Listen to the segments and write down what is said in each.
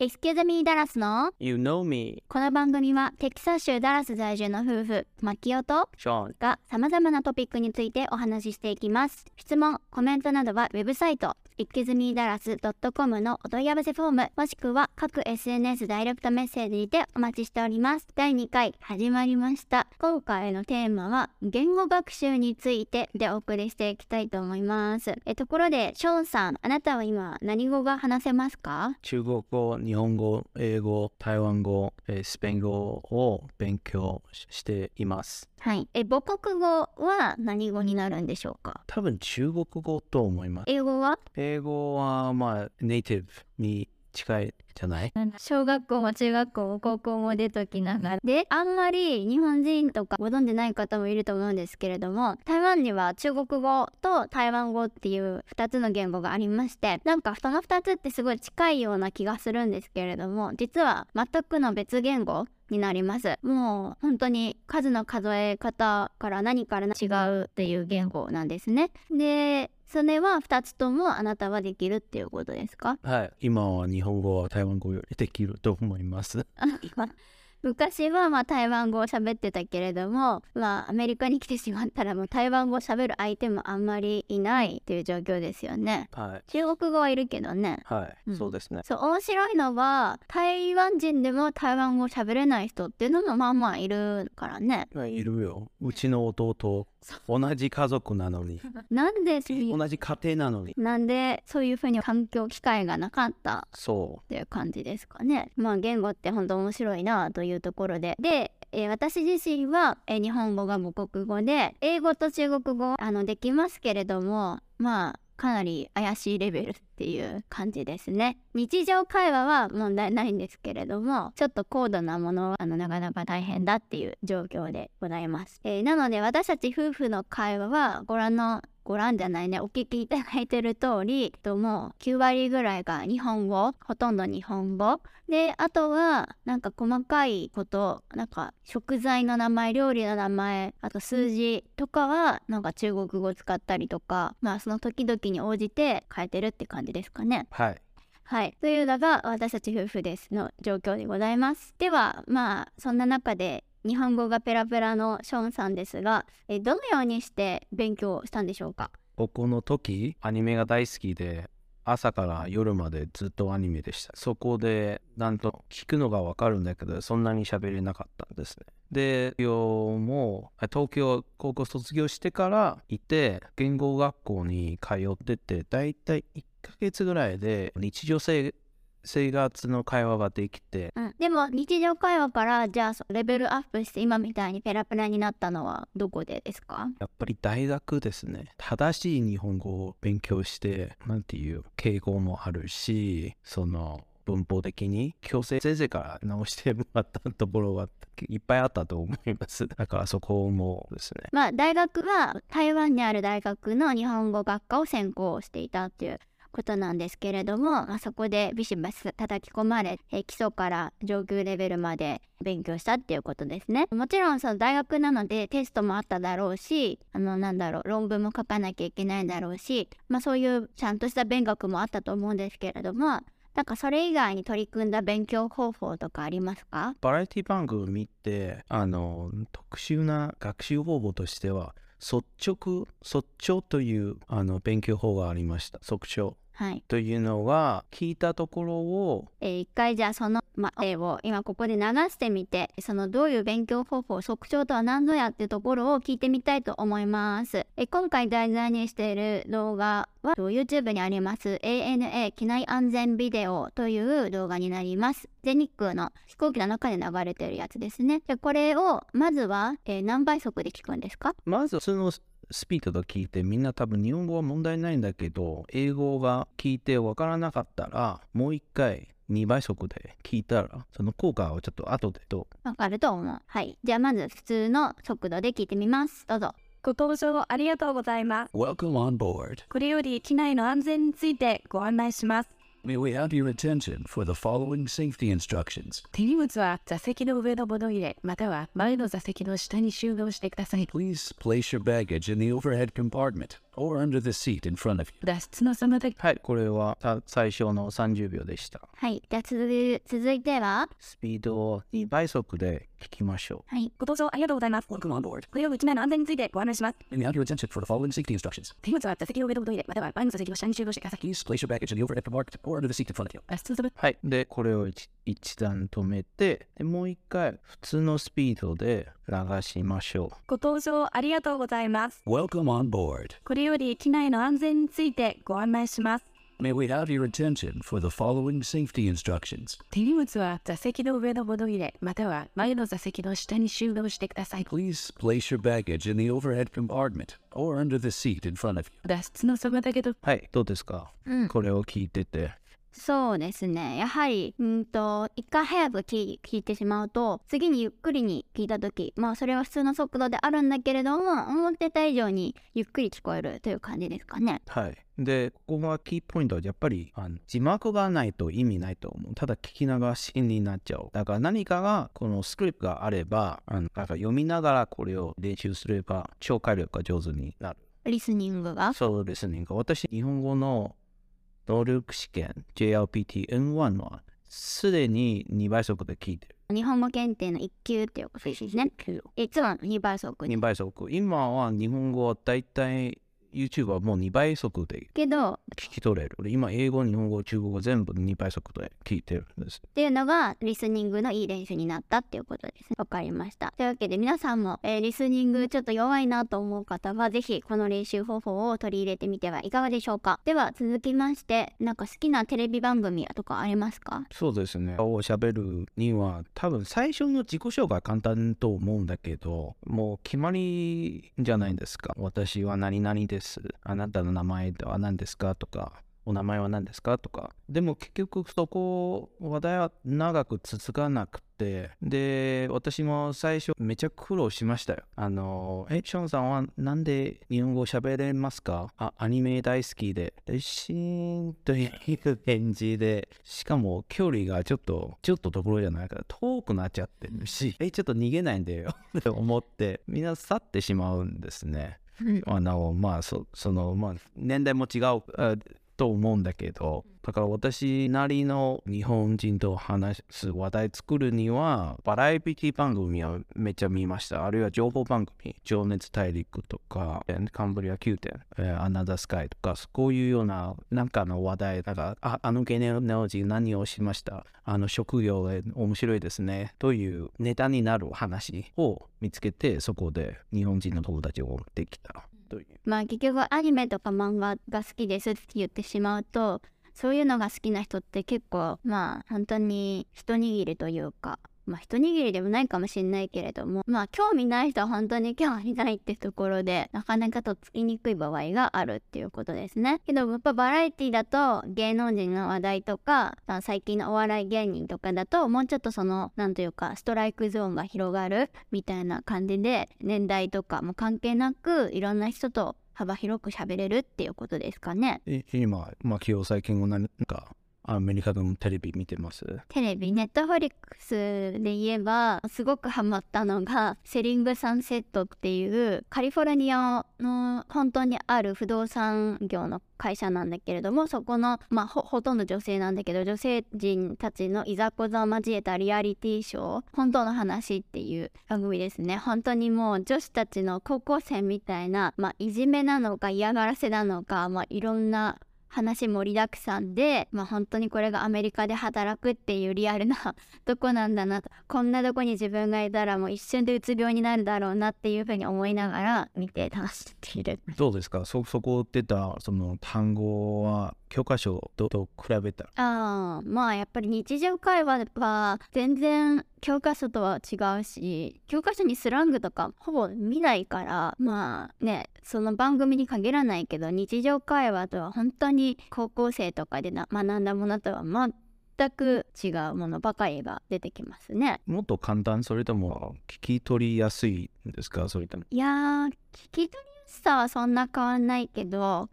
Excuse me ダラスの？You know me, この番組はテキサス州ダラス在住の夫婦マキオと Sean. が様々なトピックについてお話ししていきます。質問コメントなどはウェブサイト excusemedalas.com のお問い合わせフォームもしくは各 SNS ダイレクトメッセージにてお待ちしております。第2回始まりました。今回のテーマは言語学習についてでお送りしていきたいと思います。えところでショーンさんあなたは今何語が話せますか？中国語、日本語、英語、台湾語、えースペイン語を勉強ししています。はい。え母国語は何語になるんでしょうか？多分中国語と思います。英語は？英語はまあネイティブに近いじゃない？小学校も中学校も高校も出ときながらであんまり日本人とかご存じない方もいると思うんですけれども台湾には中国語と台湾語っていう2つの言語がありましてなんかその2つってすごい近いような気がするんですけれども実は全くの別言語になります。もう本当に数の数え方から何から違うっていう言語なんですね。でそれは2つともあなたはできるっていうことですか？はい。今は日本語は台湾語よりできると思います。昔はまあ台湾語を喋ってたけれどもまあアメリカに来てしまったらもう台湾語を喋る相手もあんまりいないっていう状況ですよねはい。中国語はいるけどねはい、うんそうですね。そう面白いのは台湾人でも台湾語を喋れない人っていうのもまあまあいるからねいるよ。うちの弟、同じ家族なのに、なんで同じ家庭なのに。なんでそういうふうに環境機会がなかったそっていう感じですかね。まあ言語って本当面白いなといううところで。で、えー私自身は、えー日本語が母国語で英語と中国語あのできますけれどもまあかなり怪しいレベルっていう感じですね。日常会話は問題ないんですけれどもちょっと高度なものはあのなかなか大変だっていう状況でございます。えーなので私たち夫婦の会話はご覧のご覧じゃないねお聞きいただいてる通りともう9割ぐらいが日本語ほとんど日本語であとはなんか細かいことなんか食材の名前料理の名前あと数字とかはなんか中国語使ったりとかまあその時々に応じて変えてるって感じですかね。う。はい。はい。というのが私たち夫婦ですの状況でございます。では、まあ、そんな中で日本語がペラペラのショーンさんですが、えどのようにして勉強したんでしょうか？高校の時、アニメが大好きで、朝から夜までずっとアニメでした。そこで、なんと聞くのがわかるんだけど、そんなに喋れなかったんですね。で、今日も東京高校卒業してから行って、言語学校に通ってて、だいたい1ヶ月ぐらいで日常生生活の会話ができて、うん、でも日常会話からじゃあそレベルアップして今みたいにペラペラになったのはどこでですか？やっぱり大学ですね。正しい日本語を勉強して、なんていう、敬語もあるし、その、文法的に強制先生から直してもらったところがいっぱいあったと思います。だからそこもですね。まあ大学は台湾にある大学の日本語学科を専攻していたっていうことなんですけれども、まあ、そこでビシバシ叩き込まれえー基礎から上級レベルまで勉強したっていうことですね。もちろんその大学なのでテストもあっただろうしあのなんだろう論文も書かなきゃいけないだろうしまあそういうちゃんとした勉学もあったと思うんですけれどもなんかそれ以外に取り組んだ勉強方法とかありますか？バラエティ番組見て、あの、特殊な学習方法としては、率直、率直というあの勉強法がありました。即直はいというのは、聞いたところをえー一回じゃあその、まあ、例を今ここで流してみてそのどういう勉強方法即調とは何ぞやってところを聞いてみたいと思います。えー今回題材にしている動画は YouTube にあります ANA 機内安全ビデオという動画になります。全日空の飛行機の中で流れてるやつですね。でこれをまずは、えー何倍速で聞くんですか？まずそのスピードと聞いてみんな多分日本語は問題ないんだけど英語が聞いてわからなかったらもう一回2倍速で聞いたらその効果をちょっと後でとわかると思う。はい。じゃあまず普通の速度で聞いてみます。どうぞ。ご搭乗ありがとうございます。Welcome on board. これより機内の安全についてご案内します。May we have your attention for the following safety instructions. 手荷物は座席の上の物入れ、または前の座席の下に収納してください。 Please place your baggage in the overhead compartment. Or under the seat in front of you. 脱出の妨げはい、これはた最初の30秒でした。はいじゃあ続続いてはスピードを2倍速で聞きましょはいご搭乗ありがとうございます。Welcome on board. これを機内の安全についてご案内します。We have your attention for the following safety instructions. 手荷物は座席の上のボトルまたは前の座席の下に収納してください。Please place your baggage in the overhead compartment or under the seat in front of you. 脱出するう。はい、で、これを一一段止めてで、もう一回普通のスピードで流しましょう。ご搭乗ありがとうございます。Welcome on board. これより機内の安全についてご案内します。May we have your attention for the following safety instructions. 手荷物は座席の上の物入れまたは前の座席の下に収納してください。Please place your baggage in the overhead compartment or under the seat in front of you. 脱出の妨げとはい、どうですか、うんこれを聞いてて。そうですねやはりうんと一回早く聞い聞いてしまうと次にゆっくりに聞いた時まあそれは普通の速度であるんだけれども思ってた以上にゆっくり聞こえるという感じですかねはい。で、ここがキーポイントはやっぱりあの字幕がないと意味ないと思う。ただ聞き流しになっちゃう。だから何かがこのスクリプトがあれば、あのなんか読みながらこれを練習すれば聴解力が上手になる。リスニングが？そうですね。私、日本語の能力試験 JLPT-N1 はすでに2倍速で聞いてる。日本語検定の1級っていうことですねいつも2倍速に2倍速。今は日本語はだいたい YouTube はもう2倍速でけど聞き取れる。俺今、英語、日本語、中国語全部2倍速で聞いてるんです。っていうのがリスニングのいい練習になったっていうことですね。わかりました。というわけで皆さんも、えーリスニングちょっと弱いなと思う方はぜひこの練習方法を取り入れてみてはいかがでしょうか。では続きましてなんか好きなテレビ番組とかありますか？そうですね。を喋るには、多分最初の自己紹介簡単と思うんだけど、もう決まりじゃないですか。私は何々です。あなたの名前は何ですか？とか、お名前は何ですか？とか。でも結局そこ、話題は長く続かなくて、で、私も最初めちゃ苦労しましたよ。あの、え、ショーンさんはなんで日本語喋れますか？あ、アニメ大好きで。で、シーンという返事で、しかも距離がちょっと、ちょっとところじゃないから遠くなっちゃってるし、え、ちょっと逃げないんだよ って思って、みんな去ってしまうんですね。あの、まあ、そその、まあ、年代も違うと思うんだけど、だから私なりの日本人と話す話題作るには、バラエティ番組はめっちゃ見ました。あるいは情報番組、情熱大陸とか、えカンブリア宮殿、えーアナザースカイとか、こういうようななんかの話題、だから、ああの芸能人何をしました？あの職業で面白いですね。というネタになる話を見つけて、そこで日本人の友達をできたという？まあ結局アニメとか漫画が好きですって言ってしまうとそういうのが好きな人って結構まあ本当に一握りというかまあ一握りでもないかもしれないけれどもまあ興味ない人は本当に興味ないってところでなかなかとっつきにくい場合があるっていうことですねけどやっぱバラエティだと芸能人の話題とか最近のお笑い芸人とかだともうちょっとそのなんというかストライクゾーンが広がるみたいな感じで年代とかも関係なくいろんな人と幅広く喋れるっていうことですかね。今、まあ、今日最近は何かアメリカのテレビ見てます？テレビ、ネットフリックスで言えば、すごくハマったのが、セリングサンセットっていう、カリフォルニアの本当にある不動産業の会社なんだけれども、そこの、まあほ、ほとんど女性なんだけど、女性陣たちのいざこざを交えたリアリティショー、本当の話っていう番組ですね。本当にもう女子たちの高校生みたいな、まあ、いじめなのか嫌がらせなのか、まあ、いろんな話盛りだくさんで、まあ、本当にこれがアメリカで働くっていうリアルな とこなんだなと。こんなとこに自分がいたらもう一瞬でうつ病になるだろうなっていうふうに思いながら見て楽しんでいる。どうですか？そそこ出たその単語は教科書とと比べたら。ああまあやっぱり日常会話は全然教科書とは違うし教科書にスラングとかほぼ見ないからまあねその番組に限らないけど日常会話とは本当に高校生とかでな学んだものとは全く違うものばかりが出てきますね。もっと簡単それとも聞き取りやすいんですか？それとも。いやー聞き取りやすさはそんな変わんないけど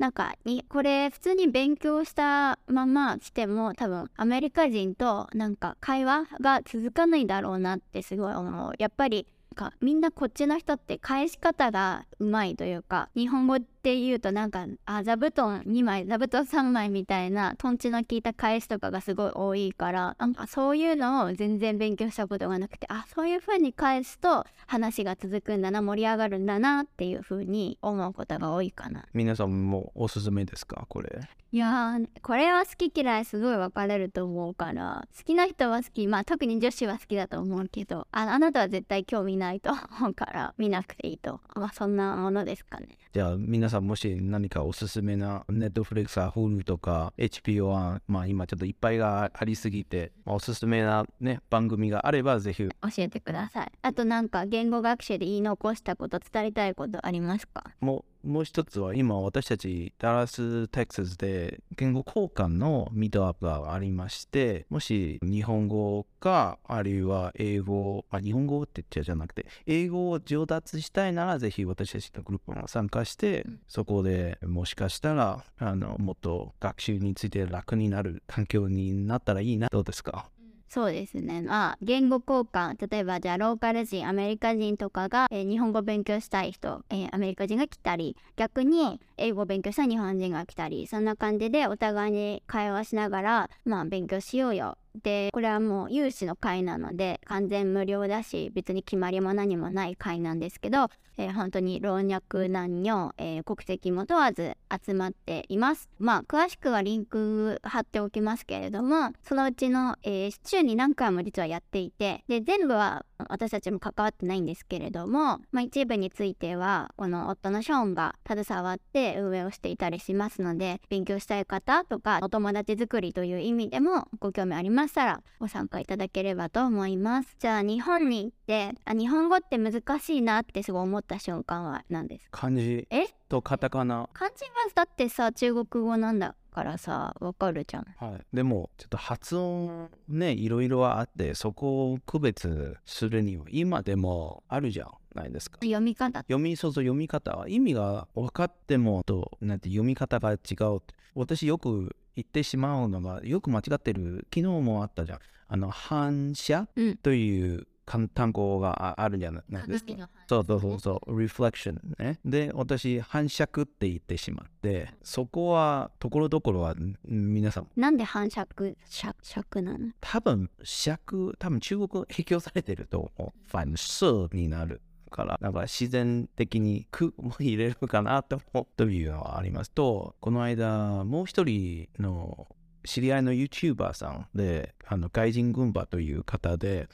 なんかにこれ普通に勉強したまま来ても多分アメリカ人となんか会話が続かないだろうなってすごい思う。やっぱりかみんなこっちの人って返し方がうまいというか日本語っていうとなんかあ座布団2枚座布団3枚みたいなとんちの効いた返しとかがすごい多いからなんかそういうのを全然勉強したことがなくてあそういう風に返すと話が続くんだな盛り上がるんだなっていう風に思うことが多いかな。皆さんもおすすめですかこれ？いやーこれは好き嫌いすごい分かれると思うから好きな人は好きまあ特に女子は好きだと思うけどああなたは絶対興味ないと思うから見なくていいとまあそんなものですかねじゃあ皆さんもし何かおすすめな Netflix や Hulu とか HBO はまあ今ちょっといっぱいがありすぎて、まあおすすめなね番組があればぜひ。教えてください。あとなんか言語学習で言い残したこと伝えたいことありますか？もうもう一つは今私たちダラス、テキサスで言語交換のミートアップがありましてもし日本語かあるいは英語、あ、日本語って言っちゃじゃなくて英語を上達したいならぜひ私たちのグループに参加して、そこでもしかしたらあのもっと学習について楽になる環境になったらいいな。どうですか？そうですね。まあ、言語交換、例えばじゃあローカル人、アメリカ人とかが、えー日本語勉強したい人、えーアメリカ人が来たり、逆に英語勉強した日本人が来たり、そんな感じでお互いに会話しながら、まあ、勉強しようよ。で、これはもう有志の会なので、完全無料だし、別に決まりも何もない会なんですけど、えー本当に老若男女、えー国籍も問わず集まっています。まあ詳しくはリンク貼っておきますけれどもそのうちの、えー週に何回も実はやっていてで全部は私たちも関わってないんですけれども、まあ、一部についてはこの夫のショーンが携わって運営をしていたりしますので勉強したい方とかお友達作りという意味でもご興味ありましたらご参加いただければと思います。じゃあ日本に行ってあ日本語って難しいなってすごい思った瞬間は何ですか？漢字えとカタカナ。漢字はだってさ中国語なんだからさわかるじゃん。はい、でもちょっと発音ねいろいろあってそこを区別するには今でもあるじゃないですか。読み方。読みそうそう読み方。は意味が分かってもとなんて読み方が違うって。私よく言ってしまうのがよく間違ってる昨日もあったじゃん。あの反射うん。という単単語がああるじゃないですか？そうそうそうそう、reflection ね。で、私、反射って言ってしまって、そこは、ところどころは、ん皆さん、なんで反釈尺尺なの？多分、尺、多分中国語影響されてると思う。反射になる。から、なんか自然的にくも入れるかなと思うというのはあります。と、この間、もう一人の知り合いの YouTuber さんで、あの外人軍馬という方で、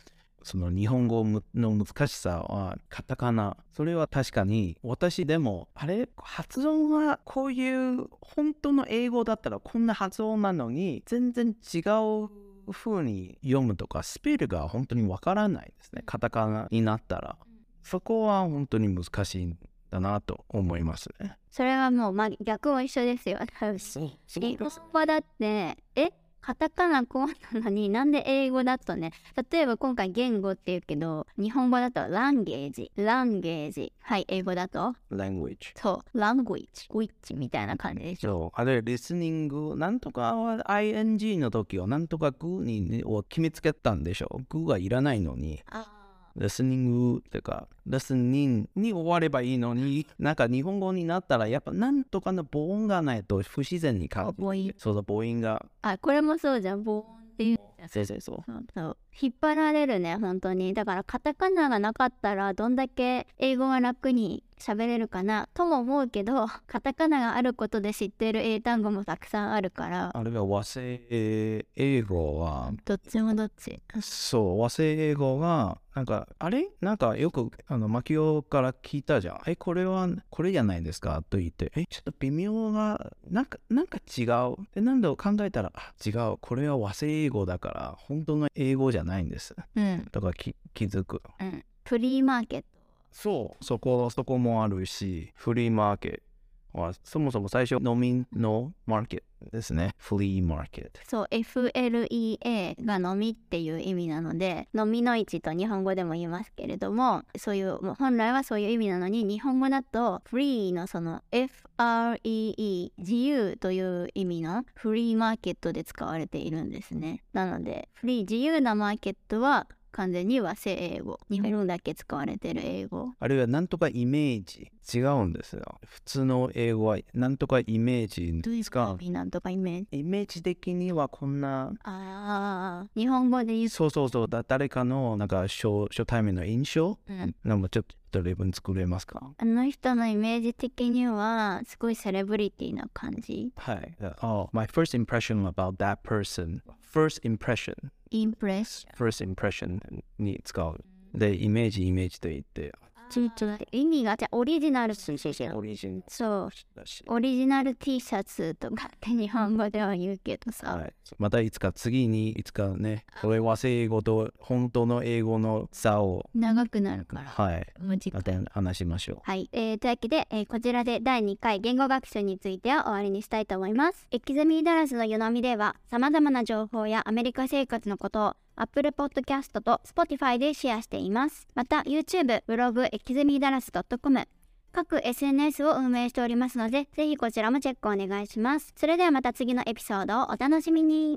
その日本語の難しさはカタカナ。それは確かに私でも、あれ発音はこういう本当の英語だったらこんな発音なのに全然違う風に読むとかスペルが本当にわからないですね。カタカナになったら。そこは本当に難しいんだなと思いますね。それはもう、ま、逆も一緒ですよ。日本語だってえ？カタカナこうなのになんで英語だとね例えば今回言語って言うけど日本語だとランゲージランゲージはい英語だと？Language。そうラングイッチウィッチみたいな感じでしょそう。あれ、リスニング、なんとかは ing の時はなんとかグに、ね、を決めつけたんでしょ？う。グがいらないのに。あリスニングっていうか、リスニングに終わればいいのに、なんか日本語になったら、やっぱなんとかの母音がないと不自然に感じ母音そうだ、母音が。あこれもそうじゃん母音っていうそうそう。そうそう引っ張られるね本当に。だからカタカナがなかったらどんだけ英語が楽に喋れるかなとも思うけどカタカナがあることで知ってる英単語もたくさんあるから。あるいは和製英語は、どっちもどっち？そう、和製英語が、なんか、あれ？なんかよく、あの、マキオから聞いたじゃん。え、これは、これじゃないですか？と言って、え、ちょっと微妙な、なんか、なんか違う？で、なんだろう考えたら、あ、違う。これは和製英語だから、本当の英語じゃないんです。うんだからき気づく。うんフリーマーケットそう。そこ、そこもあるし、フリーマーケットは、そもそも最初、飲みのマーケットですね。フリーマーケット。そう FLEA が飲みっていう意味なので飲みの市と日本語でも言いますけれどもそういう本来はそういう意味なのに日本語だと free のその FREE 自由という意味のフリーマーケットで使われているんですねなのでフリー自由なマーケットは完全に和製英語。日本だけ使われてる英語。あるいはなんとかイメージ。違うんですよ。普通の英語はなんとかイメージどう。いう使う。なんとかイメージ？イメージ的にはこんな。ああ日本語で言うそうそうそう。だ誰かのなんか初初対面の印象？うん。なんかちょっと例文作れますか？あの人のイメージ的にはすごいセレブリティな感じ。はい。Oh, my first impression about that person. First impression. インプレッション First impression に使う。で、イメージ、イメージと言って、ちょっと意味がじゃあオリジナルオリジン。そう。オリジナル T シャツとかって日本語では言うけどさ、はい、またいつか次にいつかね、これ和製英語と本当の英語の差を、長くなるから。はい、また話しましょう。はい、えーというわけで、えーこちらで第2回言語学習については終わりにしたいと思います。エキゼミーダラスの湯飲みでは様々な情報やアメリカ生活のことを Apple Podcast と Spotify でシェアしています。また YouTube、ブログエキゼミダラス .com 各 SNS を運営しておりますので、ぜひこちらもチェックお願いします。それではまた次のエピソードをお楽しみに。